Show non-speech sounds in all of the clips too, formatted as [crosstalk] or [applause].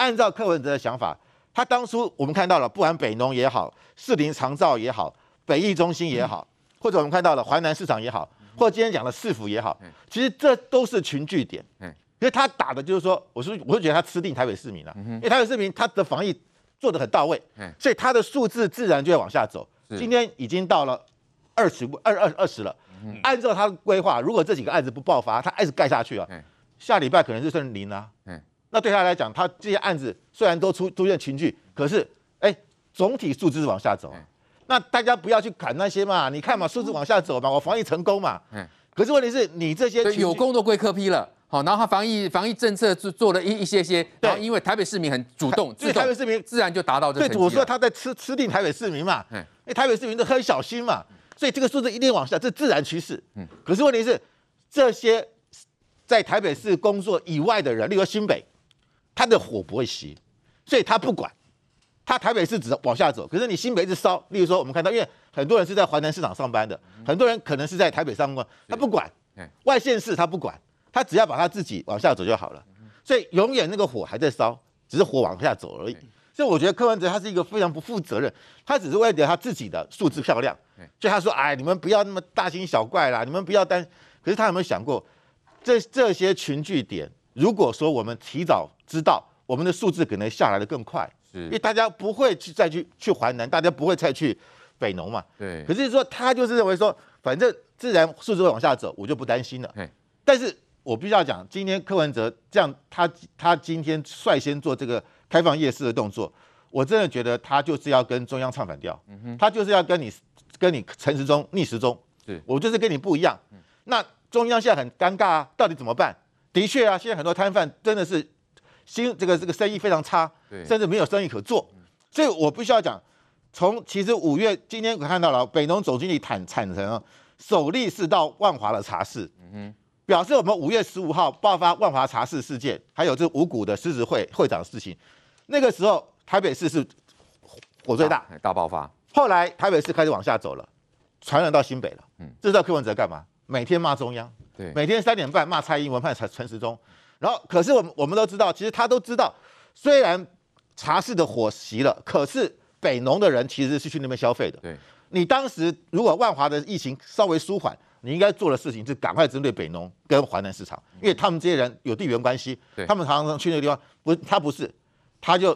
按照柯文哲的想法，他当初我们看到了，不管北农也好，士林长照也好，北艺中心也好，嗯、或者我们看到了淮南市场也好，或者今天讲的市府也好，其实这都是群聚点。因为他打的就是说，我是我是觉得他吃定台北市民了，因为台北市民他的防疫做得很到位，所以他的数字自然就会往下走。今天已经到了二十二二二十了，按照他的规划，如果这几个案子不爆发，他案子盖下去啊，下礼拜可能就剩零了。那对他来讲，他这些案子虽然都出出现群聚，可是哎，总体数字是往下走。那大家不要去砍那些嘛，你看嘛，数字往下走嘛，我防疫成功嘛。可是问题是你这些有功都归科批了。好，然后他防疫防疫政策做做了一一些些，然后因为台北市民很主动，所以台北市民自然就达到这个。对，我说他在吃吃定台北市民嘛，因为台北市民都很小心嘛，所以这个数字一定往下，这自然趋势。嗯，可是问题是这些在台北市工作以外的人，例如新北，他的火不会熄，所以他不管，他台北市只往下走，可是你新北一直烧，例如说我们看到，因为很多人是在华南市场上班的，很多人可能是在台北上班，他不管，外县市他不管。他只要把他自己往下走就好了，所以永远那个火还在烧，只是火往下走而已。所以我觉得柯文哲他是一个非常不负责任，他只是为了他自己的数字漂亮，所以他说：“哎，你们不要那么大惊小怪啦，你们不要担。”可是他有没有想过，这这些群聚点，如果说我们提早知道，我们的数字可能下来的更快，因为大家不会去再去去淮南，大家不会再去北农嘛。对。可是说他就是认为说，反正自然数字会往下走，我就不担心了。但是。我必须要讲，今天柯文哲这样，他他今天率先做这个开放夜市的动作，我真的觉得他就是要跟中央唱反调，他就是要跟你跟你陈时中逆时钟，我就是跟你不一样。那中央现在很尴尬啊，到底怎么办？的确啊，现在很多摊贩真的是新这个这个生意非常差，甚至没有生意可做。所以我必须要讲，从其实五月今天我看到了北农总经理坦坦承，首例是到万华的茶室。表示我们五月十五号爆发万华茶室事件，还有这五股的狮子会会长的事情，那个时候台北市是火最大，大，大爆发。后来台北市开始往下走了，传染到新北了。嗯，这知道柯文哲干嘛？每天骂中央，对，每天三点半骂蔡英文、骂陈陈时中。然后，可是我们我们都知道，其实他都知道，虽然茶室的火熄了，可是北农的人其实是去那边消费的。对，你当时如果万华的疫情稍微舒缓。你应该做的事情是赶快针对北农跟华南市场，因为他们这些人有地缘关系，他们常常去那个地方。不，他不是，他就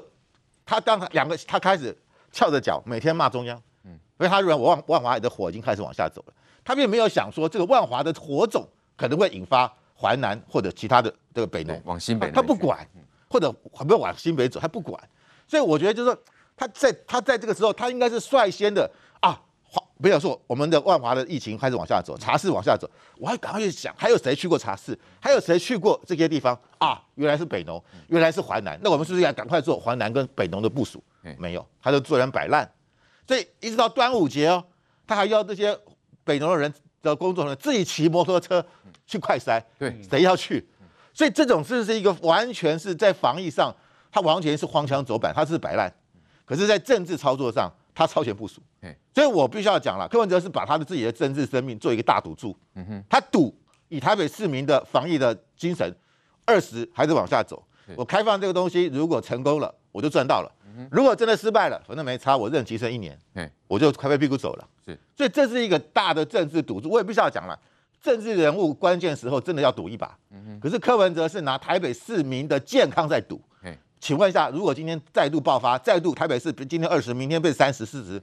他当两个，他开始翘着脚每天骂中央，嗯，因为他认为我万万华的火已经开始往下走了，他并没有想说这个万华的火种可能会引发环南或者其他的这个北农往新北，他不管，或者不要往新北走，他不管，所以我觉得就是说他在他在这个时候，他应该是率先的啊，华。不要说我们的万华的疫情开始往下走，茶室往下走，我还赶快去想，还有谁去过茶室？还有谁去过这些地方啊？原来是北农，原来是淮南，那我们是不是要赶快做淮南跟北农的部署？没有，他就做人摆烂，所以一直到端午节哦，他还要这些北农的人的工作人员自己骑摩托车去快筛，对，谁要去？所以这种是是一个完全是在防疫上，他完全是荒腔走板，他是摆烂，可是，在政治操作上。他超前部署，所以我必须要讲了。柯文哲是把他的自己的政治生命做一个大赌注，他赌以台北市民的防疫的精神，二十还是往下走。我开放这个东西，如果成功了，我就赚到了；如果真的失败了，反正没差，我任期剩一年，我就拍拍屁股走了。所以这是一个大的政治赌注。我也必须要讲了，政治人物关键时候真的要赌一把。可是柯文哲是拿台北市民的健康在赌。请问一下，如果今天再度爆发，再度台北市今天二十，明天变三十、四十，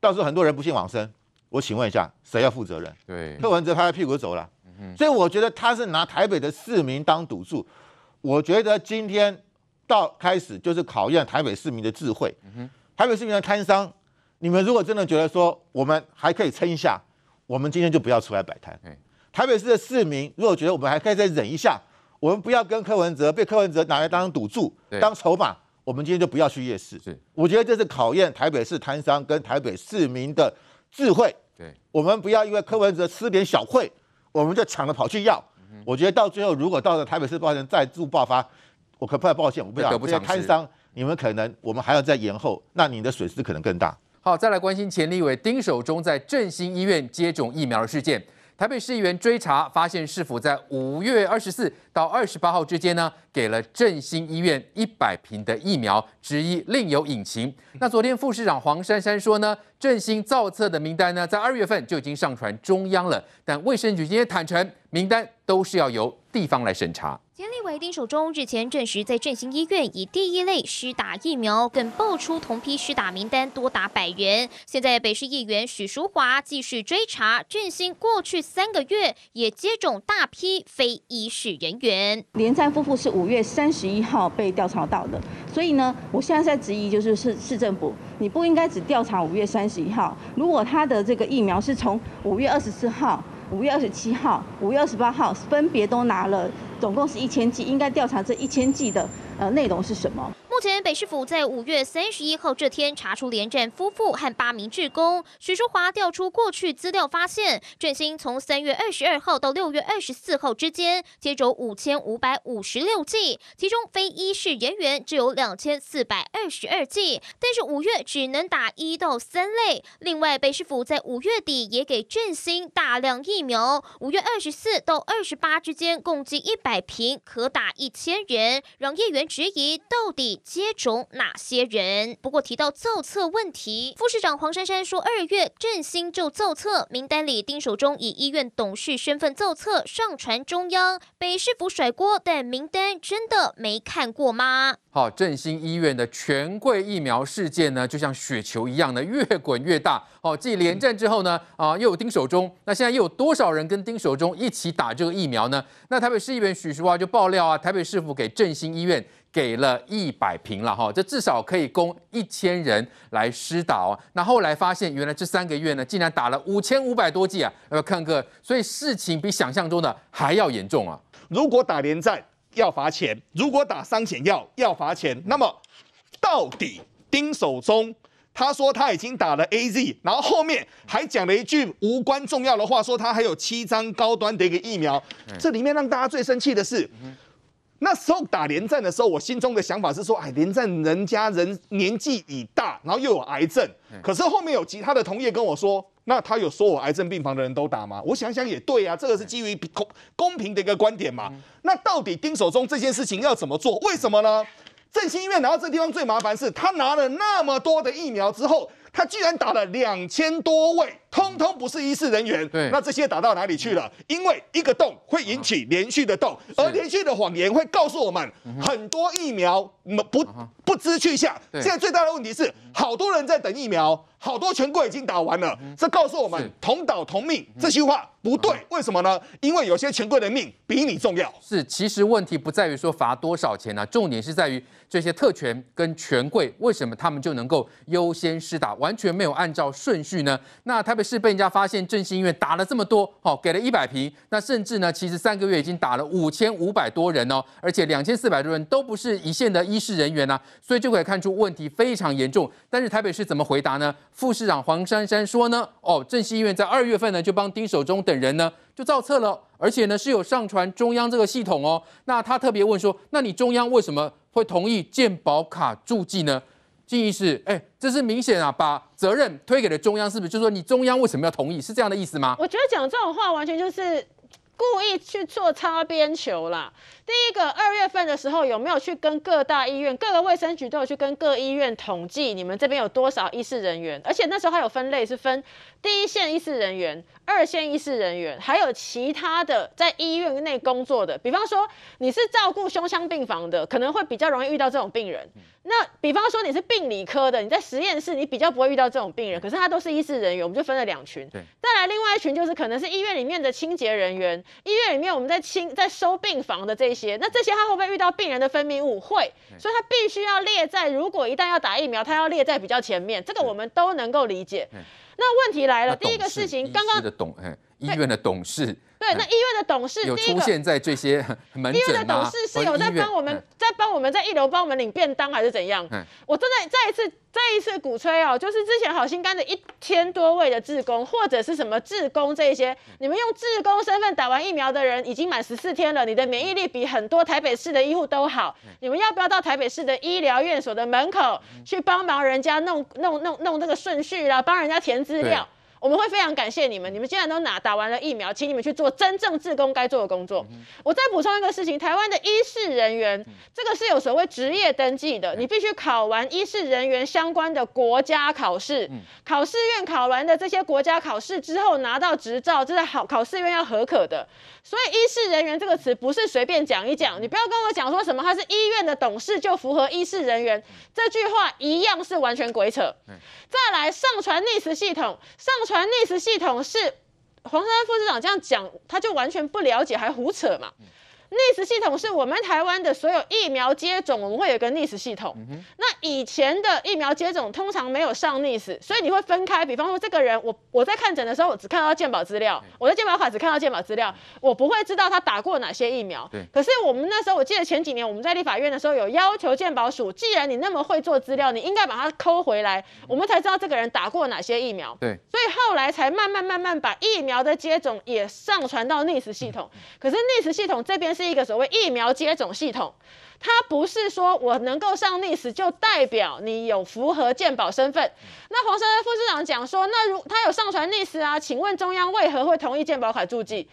到时候很多人不幸往生，我请问一下，谁要负责任？对，柯文哲拍拍屁股走了。嗯、所以我觉得他是拿台北的市民当赌注。我觉得今天到开始就是考验台北市民的智慧。嗯、台北市民的摊商，你们如果真的觉得说我们还可以撑一下，我们今天就不要出来摆摊。嘿台北市的市民如果觉得我们还可以再忍一下。我们不要跟柯文哲被柯文哲拿来当赌注、当筹码。我们今天就不要去夜市。是我觉得这是考验台北市摊商跟台北市民的智慧。对，我们不要因为柯文哲吃点小亏，我们就抢着跑去要。我觉得到最后，如果到了台北市爆发再度爆发，我可不太抱歉，我不要。这些摊商，你们可能我们还要再延后，那你的损失可能更大。好，再来关心前立委丁守中在振兴医院接种疫苗的事件。台北市议员追查发现，市府在五月二十四到二十八号之间呢，给了振兴医院一百瓶的疫苗，质疑另有隐情。那昨天副市长黄珊珊说呢，振兴造册的名单呢，在二月份就已经上传中央了，但卫生局今天坦承，名单都是要由地方来审查。监立委丁守中日前证实，在振兴医院以第一类施打疫苗，更爆出同批施打名单多达百人。现在北市议员许淑华继续追查振兴过去三个月也接种大批非医事人员。连战夫妇是五月三十一号被调查到的，所以呢，我现在在质疑就是市市政府，你不应该只调查五月三十一号，如果他的这个疫苗是从五月二十四号。五月二十七号、五月二十八号分别都拿了，总共是一千剂，应该调查这一千剂的呃内容是什么？目前北市府在五月三十一号这天查出连战夫妇和八名志工。许淑华调出过去资料，发现振兴从三月二十二号到六月二十四号之间接种五千五百五十六剂，其中非医事人员只有两千四百二十二剂，但是五月只能打一到三类。另外，北市府在五月底也给振兴大量疫苗，五月二十四到二十八之间共计一百瓶，可打一千人，让议员质疑到底。接种哪些人？不过提到造册问题，副市长黄珊珊说，二月振兴就造册名单里，丁守中以医院董事身份造册上传中央，北市府甩锅，但名单真的没看过吗？好，振兴医院的权贵疫苗事件呢，就像雪球一样的越滚越大。好，继连战之后呢，啊，又有丁守中，那现在又有多少人跟丁守中一起打这个疫苗呢？那台北市议员许淑华就爆料啊，台北市府给振兴医院。给了一百瓶了哈，这至少可以供一千人来施打哦。那后来发现，原来这三个月呢，竟然打了五千五百多剂啊！要看个，所以事情比想象中的还要严重啊。如果打连战要罚钱，如果打伤险药要罚钱，那么到底丁守中他说他已经打了 AZ，然后后面还讲了一句无关重要的话，说他还有七张高端的一个疫苗。这里面让大家最生气的是。那时候打连战的时候，我心中的想法是说，哎，连战人家人年纪已大，然后又有癌症。可是后面有其他的同业跟我说，那他有说我癌症病房的人都打吗？我想想也对啊，这个是基于公公平的一个观点嘛。那到底丁守中这件事情要怎么做？为什么呢？振兴医院拿到这地方最麻烦是，他拿了那么多的疫苗之后，他居然打了两千多位。通通不是医事人员，对，那这些打到哪里去了？因为一个洞会引起连续的洞，而连续的谎言会告诉我们很多疫苗不不知去向。现在最大的问题是，好多人在等疫苗，好多权贵已经打完了，这告诉我们同岛同命这句话不对。为什么呢？因为有些权贵的命比你重要。是，其实问题不在于说罚多少钱呢、啊，重点是在于这些特权跟权贵为什么他们就能够优先施打，完全没有按照顺序呢？那台北市被人家发现振兴医院打了这么多，好，给了一百瓶，那甚至呢，其实三个月已经打了五千五百多人哦，而且两千四百多人都不是一线的医事人员呐，所以就可以看出问题非常严重。但是台北市怎么回答呢？副市长黄珊珊说呢，哦，振兴医院在二月份呢就帮丁守中等人呢就造册了，而且呢是有上传中央这个系统哦。那他特别问说，那你中央为什么会同意健保卡注记呢？意思是，哎，这是明显啊，把责任推给了中央，是不是？就是说，你中央为什么要同意？是这样的意思吗？我觉得讲这种话，完全就是故意去做擦边球啦。第一个，二月份的时候有没有去跟各大医院、各个卫生局都有去跟各医院统计你们这边有多少医事人员？而且那时候还有分类，是分第一线医师人员、二线医师人员，还有其他的在医院内工作的。比方说你是照顾胸腔病房的，可能会比较容易遇到这种病人。那比方说你是病理科的，你在实验室你比较不会遇到这种病人，可是他都是医师人员，我们就分了两群。对。再来另外一群就是可能是医院里面的清洁人员，医院里面我们在清在收病房的这些，那这些他会不会遇到病人的分泌物？会，所以他必须要列在，如果一旦要打疫苗，他要列在比较前面，这个我们都能够理解。那问题来了，第一个事情，刚刚的董，医院的董事，对，那医院的董事有出现在这些 [laughs] 门诊吗？医院的董事是有在帮我们，在帮我们在一楼帮我们领便当还是怎样？我真的再一次。再一次鼓吹哦，就是之前好心肝的一千多位的志工，或者是什么志工这一些，你们用志工身份打完疫苗的人已经满十四天了，你的免疫力比很多台北市的医护都好，你们要不要到台北市的医疗院所的门口去帮忙人家弄弄弄弄这个顺序啦，帮人家填资料？我们会非常感谢你们，你们既然都拿打完了疫苗，请你们去做真正志工该做的工作。嗯、我再补充一个事情，台湾的医事人员，嗯、这个是有所谓职业登记的，你必须考完医事人员相关的国家考试，嗯、考试院考完的这些国家考试之后拿到执照，这是好考试院要合可的。所以医事人员这个词不是随便讲一讲，你不要跟我讲说什么他是医院的董事就符合医事人员，这句话一样是完全鬼扯。再来上传逆时系统，上传逆时系统是黄山副市长这样讲，他就完全不了解还胡扯嘛。逆时系统是我们台湾的所有疫苗接种，我们会有个 NIS 系统。嗯、那以前的疫苗接种通常没有上 NIS，，所以你会分开。比方说，这个人我我在看诊的时候，我只看到健保资料，我的健保卡只看到健保资料，我不会知道他打过哪些疫苗。对可是我们那时候，我记得前几年我们在立法院的时候，有要求健保署，既然你那么会做资料，你应该把它抠回来，我们才知道这个人打过哪些疫苗。对。所以后来才慢慢慢慢把疫苗的接种也上传到 NIS 系统。可是 NIS 系统这边是。是一个所谓疫苗接种系统，它不是说我能够上逆时就代表你有符合健保身份。那黄珊珊副市长讲说，那如他有上传逆时啊，请问中央为何会同意健保卡注记？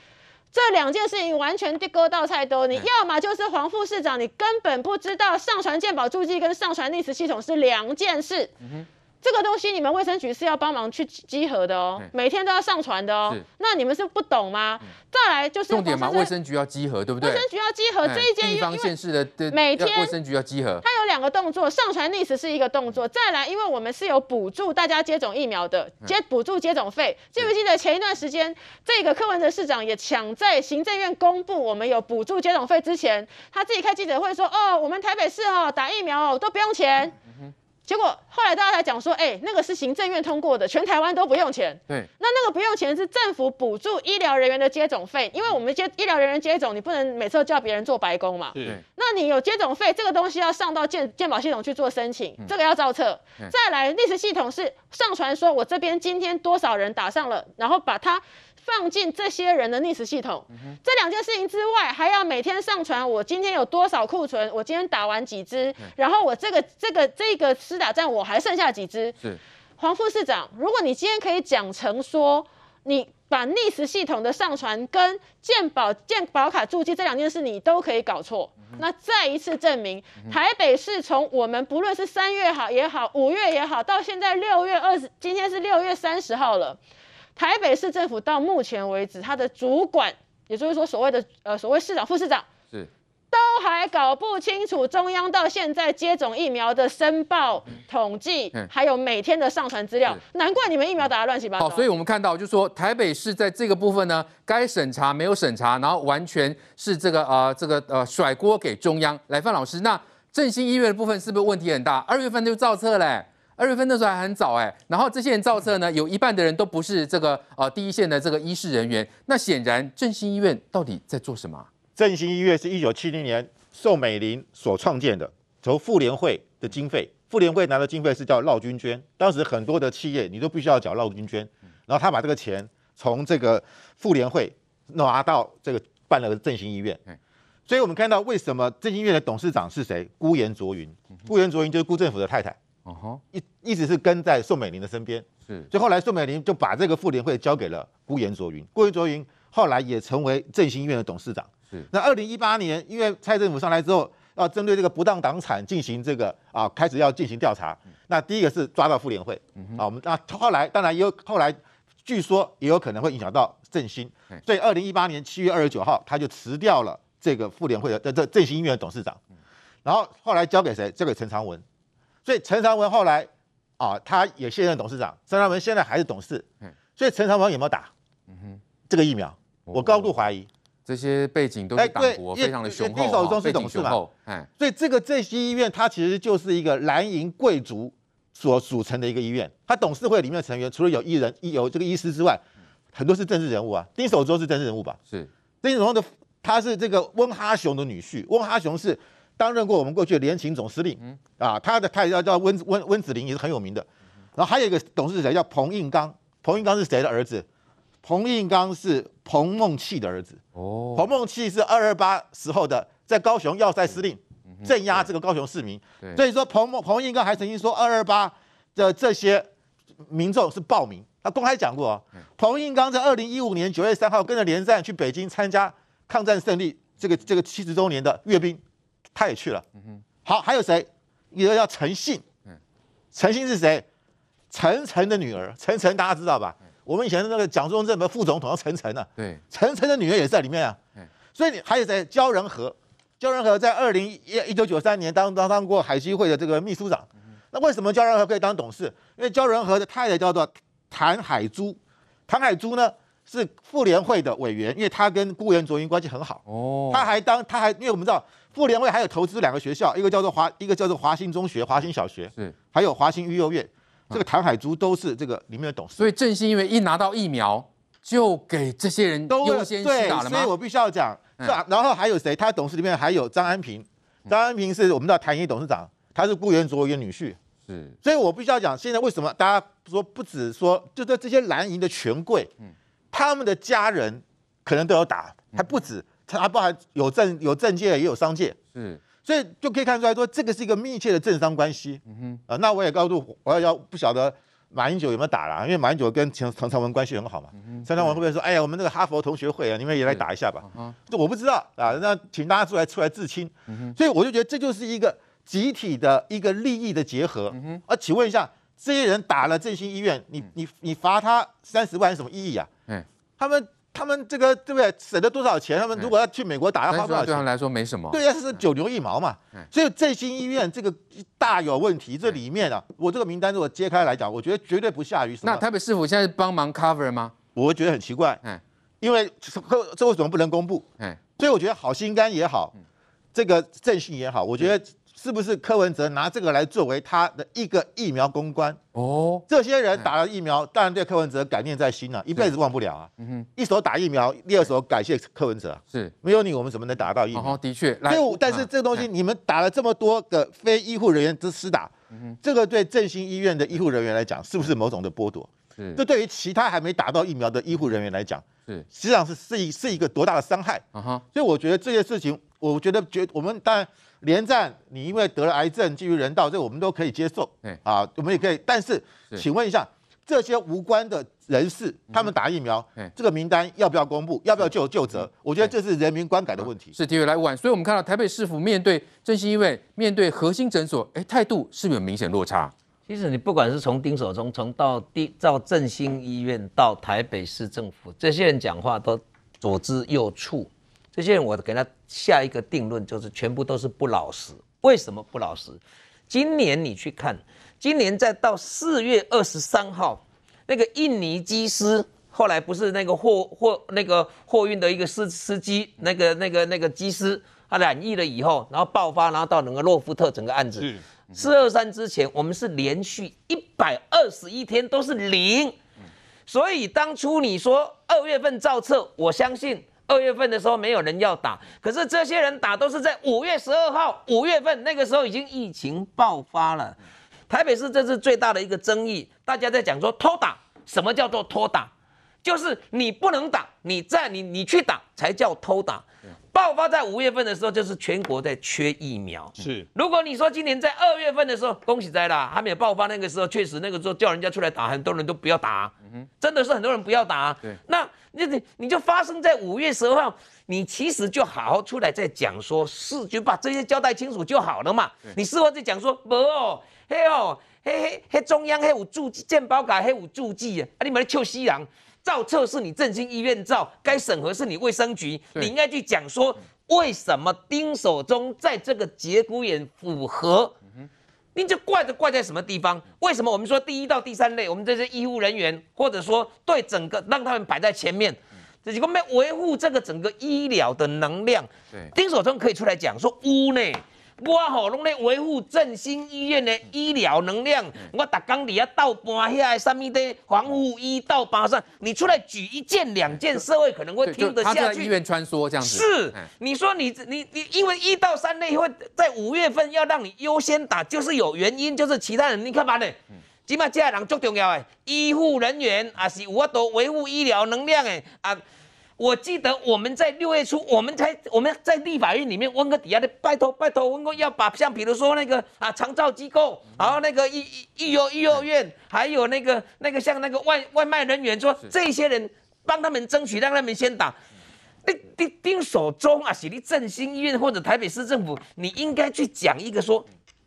这两件事情完全地沟倒菜兜，你要么就是黄副市长，你根本不知道上传健保注记跟上传逆时系统是两件事。这个东西你们卫生局是要帮忙去集合的哦，每天都要上传的哦。那你们是不懂吗？再来就是重点嘛，卫生局要集合，对不对？卫生局要集合这一件，地方县市的每天卫生局要集合。它有两个动作，上传历史是一个动作。再来，因为我们是有补助大家接种疫苗的，接补助接种费。记不记得前一段时间，这个柯文哲市长也抢在行政院公布我们有补助接种费之前，他自己开记者会说：“哦，我们台北市哦打疫苗哦都不用钱。”结果后来大家才讲说，哎、欸，那个是行政院通过的，全台湾都不用钱。对，那那个不用钱是政府补助医疗人员的接种费，因为我们接医疗人员接种，你不能每次都叫别人做白工嘛。对。那你有接种费，这个东西要上到健健保系统去做申请，这个要照册。嗯、再来，历史系统是上传说我这边今天多少人打上了，然后把它。放进这些人的逆时系统，这两件事情之外，还要每天上传我今天有多少库存，我今天打完几支，嗯、然后我这个这个这个施打站我还剩下几支。是。黄副市长，如果你今天可以讲成说，你把逆时系统的上传跟健保健保卡注记这两件事你都可以搞错，嗯、那再一次证明，嗯、台北市从我们不论是三月好也好，五月也好，到现在六月二十，今天是六月三十号了。台北市政府到目前为止，他的主管，也就是说所谓的呃所谓市长、副市长，是都还搞不清楚中央到现在接种疫苗的申报统计，嗯、还有每天的上传资料，难怪你们疫苗打得乱七八糟。好，所以我们看到就是说台北市在这个部分呢，该审查没有审查，然后完全是这个呃这个呃甩锅给中央。来，范老师，那振兴医院的部分是不是问题很大？二月份就造册嘞。二月份那时候还很早哎，然后这些人造册呢，有一半的人都不是这个呃第一线的这个医师人员。那显然振兴医院到底在做什么？振兴医院是一九七零年宋美龄所创建的，从妇联会的经费，妇联会拿的经费是叫绕军捐，当时很多的企业你都必须要缴绕军捐，然后他把这个钱从这个妇联会拿到这个办了个振兴医院。所以我们看到为什么振兴医院的董事长是谁？辜严倬云，辜严倬云就是辜政府的太太。哦吼，一一直是跟在宋美龄的身边，是，所以后来宋美龄就把这个妇联会交给了顾延卓云，辜延卓云后来也成为振兴医院的董事长。是，那二零一八年，因为蔡政府上来之后，要针对这个不当党产进行这个啊，开始要进行调查。那第一个是抓到妇联会，啊，我们那后来当然也有后来，据说也有可能会影响到振兴，所以二零一八年七月二十九号，他就辞掉了这个妇联会的这这振兴医院的董事长，然后后来交给谁？交给陈长文。所以陈长文后来啊，他也卸任董事长。陈长文现在还是董事，所以陈长文有没有打？嗯哼，这个疫苗，我高度怀疑。这些背景都是党国非常的雄厚，丁守中是董事嘛？所以这个这些医院它其实就是一个蓝营贵族所组成的一个医院。它董事会里面的成员除了有医人、有这个医师之外，很多是政治人物啊。丁守中是政治人物吧？是。丁守中的他是这个温哈雄的女婿，温哈雄是。担任过我们过去的联勤总司令，啊，他的太太叫温温温子玲，也是很有名的。然后还有一个董事长叫彭应刚，彭应刚是谁的儿子？彭应刚是彭孟缉的儿子。哦，彭孟缉是二二八时候的在高雄要塞司令，镇压这个高雄市民。所以说彭孟彭应刚还曾经说二二八的这些民众是暴民，他公开讲过啊。彭应刚在二零一五年九月三号跟着连战去北京参加抗战胜利这个这个七十周年的阅兵，他也去了。好，还有谁？一个叫陈信，陈信是谁？陈诚的女儿，陈诚大家知道吧？我们以前的那个蒋中正的副总统叫陈诚啊，对，陈诚的女儿也在里面啊。所以你还有谁？焦仁和，焦仁和在二零一一九九三年当当当过海基会的这个秘书长。那为什么焦仁和可以当董事？因为焦仁和的太太叫做谭海珠，谭海珠呢是妇联会的委员，因为她跟辜严卓云关系很好。哦，他还当他还因为我们知道妇联会还有投资两个学校，一个叫做华，一个叫做华兴中学、华兴小学，是，还有华兴育幼院。这个谭海珠都是这个里面的董事，所以正兴因为一拿到疫苗，就给这些人都优先施打了吗？所以我必须要讲，然后还有谁？他董事里面还有张安平，张安平是我们知道台泥董事长，他是辜元卓一个女婿。是，所以我必须要讲，现在为什么大家说不止说，就在这些蓝营的权贵，他们的家人可能都有打，还不止，他还包含有政有政界也有商界。嗯。所以就可以看出来说，这个是一个密切的政商关系。嗯哼，啊，那我也告诉我要要不晓得马英九有没有打了，因为马英九跟陈陈长文关系很好嘛。陈长文会不会说，哎呀，我们那个哈佛同学会啊，你们也来打一下吧？这我不知道啊，那请大家出来出来自清。嗯所以我就觉得这就是一个集体的一个利益的结合。嗯啊，请问一下，这些人打了振兴医院，你你你罚他三十万有什么意义啊？嗯，他们。他们这个对不对？省了多少钱？他们如果要去美国打，要花多少钱？对他们来说没什么。对呀，是九牛一毛嘛。所以振兴医院这个大有问题。这里面啊，我这个名单如果揭开来讲，我觉得绝对不下于什么。那台北市府现在是帮忙 cover 吗？我会觉得很奇怪。嗯，因为这这为什么不能公布？嗯，所以我觉得好心肝也好，这个振兴也好，我觉得。是不是柯文哲拿这个来作为他的一个疫苗公关？哦，这些人打了疫苗，当然对柯文哲感念在心了，一辈子忘不了啊。嗯哼，一手打疫苗，第二手感谢柯文哲。是，没有你，我们怎么能打到疫苗？哦，的确。所以，但是这个东西，你们打了这么多个非医护人员之施打，这个对振兴医院的医护人员来讲，是不是某种的剥夺？是。这对于其他还没打到疫苗的医护人员来讲，是，实际上是是一是一个多大的伤害？啊哈。所以我觉得这些事情，我觉得觉我们当然。连战，你因为得了癌症，基于人道，这个我们都可以接受。嗯啊，我们也可以。但是，请问一下，这些无关的人士，他们打疫苗，这个名单要不要公布？要不要就有就责？我觉得这是人民观感的问题。是，的确来晚。所以我们看到台北市府面对正兴医院，面对核心诊所，哎，态度是不是有明显落差？其实你不管是从丁守中，从到第到振兴医院，到台北市政府，这些人讲话都左支右絀。这些人，我给他下一个定论，就是全部都是不老实。为什么不老实？今年你去看，今年再到四月二十三号，那个印尼机师，后来不是那个货货那个货运的一个司司机，那个那个那个机师，他染疫了以后，然后爆发，然后到那个洛夫特整个案子，四二三之前，我们是连续一百二十一天都是零，所以当初你说二月份造册，我相信。二月份的时候没有人要打，可是这些人打都是在五月十二号，五月份那个时候已经疫情爆发了。台北市这是最大的一个争议，大家在讲说偷打，什么叫做偷打？就是你不能打，你在你你去打才叫偷打。爆发在五月份的时候，就是全国在缺疫苗。是，如果你说今年在二月份的时候，恭喜在啦，还没有爆发那个时候，确实那个时候叫人家出来打，很多人都不要打。嗯，真的是很多人不要打。对，那你你你就发生在五月十二号，你其实就好好出来再讲说，是就把这些交代清楚就好了嘛。你事后再讲说，不哦，嘿哦，嘿嘿嘿，中央嘿有注健保卡嘿有注记啊，啊你们来臭西洋。造册是你振兴医院造，该审核是你卫生局，你应该去讲说为什么丁守中在这个节骨眼符合？你就怪就怪在什么地方？为什么我们说第一到第三类，我们这些医护人员，或者说对整个让他们摆在前面，这几个没维护这个整个医疗的能量？对丁守中可以出来讲说污呢？我吼拢咧维护振兴医院的医疗能量，我逐工伫遐倒搬遐什么的防护衣倒搬上，你出来举一件两件，社会可能会听得下去。他在医院穿梭这样子。是，你说你你你，因为一到三类会在五月份要让你优先打，就是有原因，就是其他人你看嘛呢？起码这人最重要诶，医护人员也是有法度维护医疗能量诶啊。我记得我们在六月初，我们才我们在立法院里面问个底下的拜托拜托，问过要把像比如说那个啊长照机构，然后那个育育幼育幼院，还有那个那个像那个外外卖人员，说这些人帮他们争取，让他们先打。丁丁丁守中啊，是你振兴医院或者台北市政府，你应该去讲一个说，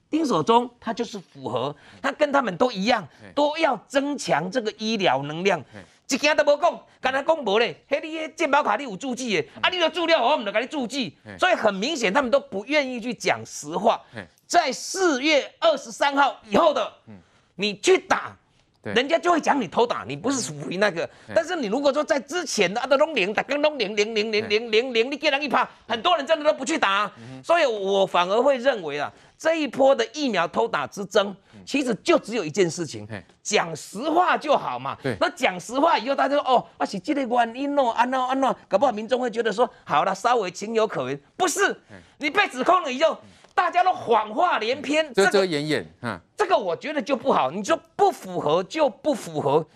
丁守中他就是符合，他跟他们都一样，都要增强这个医疗能量。一件都无讲，刚才讲无咧，迄你健保卡你有注记的，啊，你都注料，我们就给你注记。所以很明显，他们都不愿意去讲实话。在四月二十三号以后的，你去打，人家就会讲你偷打，你不是属于那个。但是你如果说在之前的啊都零，打跟都零零零零零零零，你给人一趴，很多人真的都不去打。所以我反而会认为啊，这一波的疫苗偷打之争。其实就只有一件事情，讲实话就好嘛。对，那讲实话以后，大家说哦，啊是这个原因哦，安喏安喏，搞不好民众会觉得说，好了，稍微情有可原。不是，你被指控了以后，大家都谎话连篇，遮遮掩掩，嗯，这个我觉得就不好。你说不符合就不符合，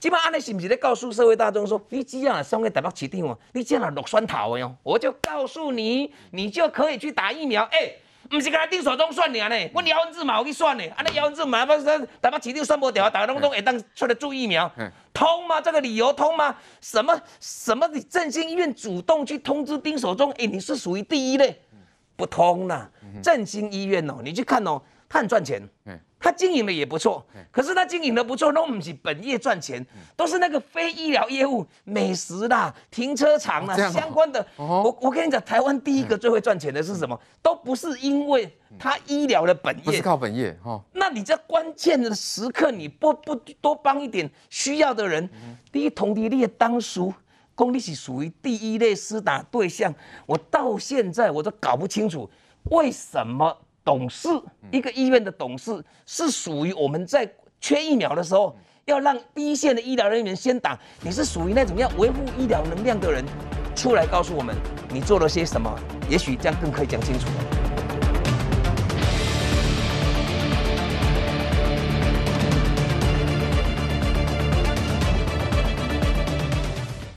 基本上安内是不是在告诉社会大众说，你只要送给台北市长，你只要落选头的哟，我就告诉你，你就可以去打疫苗。哎。不是跟他丁守中算呢，我姚文智嘛我去算呢，啊那姚文智嘛不是台北市定算不掉，大家拢拢会当出来注疫苗，通吗？这个理由通吗？什么什么？你振兴医院主动去通知丁守中，哎，你是属于第一类，不通啦。振兴医院哦，你去看哦，他很赚钱。他经营的也不错，可是他经营的不错，都不是本业赚钱，都是那个非医疗业务，美食啦、停车场啦相关的。我我跟你讲，台湾第一个最会赚钱的是什么？都不是因为他医疗的本业，不是靠本业哈。那你在关键的时刻，你不不多帮一点需要的人，第一同地你的当属，公立是属于第一类施打对象，我到现在我都搞不清楚为什么。董事，一个医院的董事是属于我们在缺疫苗的时候，要让第一线的医疗人员先打。你是属于那种要维护医疗能量的人，出来告诉我们你做了些什么，也许这样更可以讲清楚。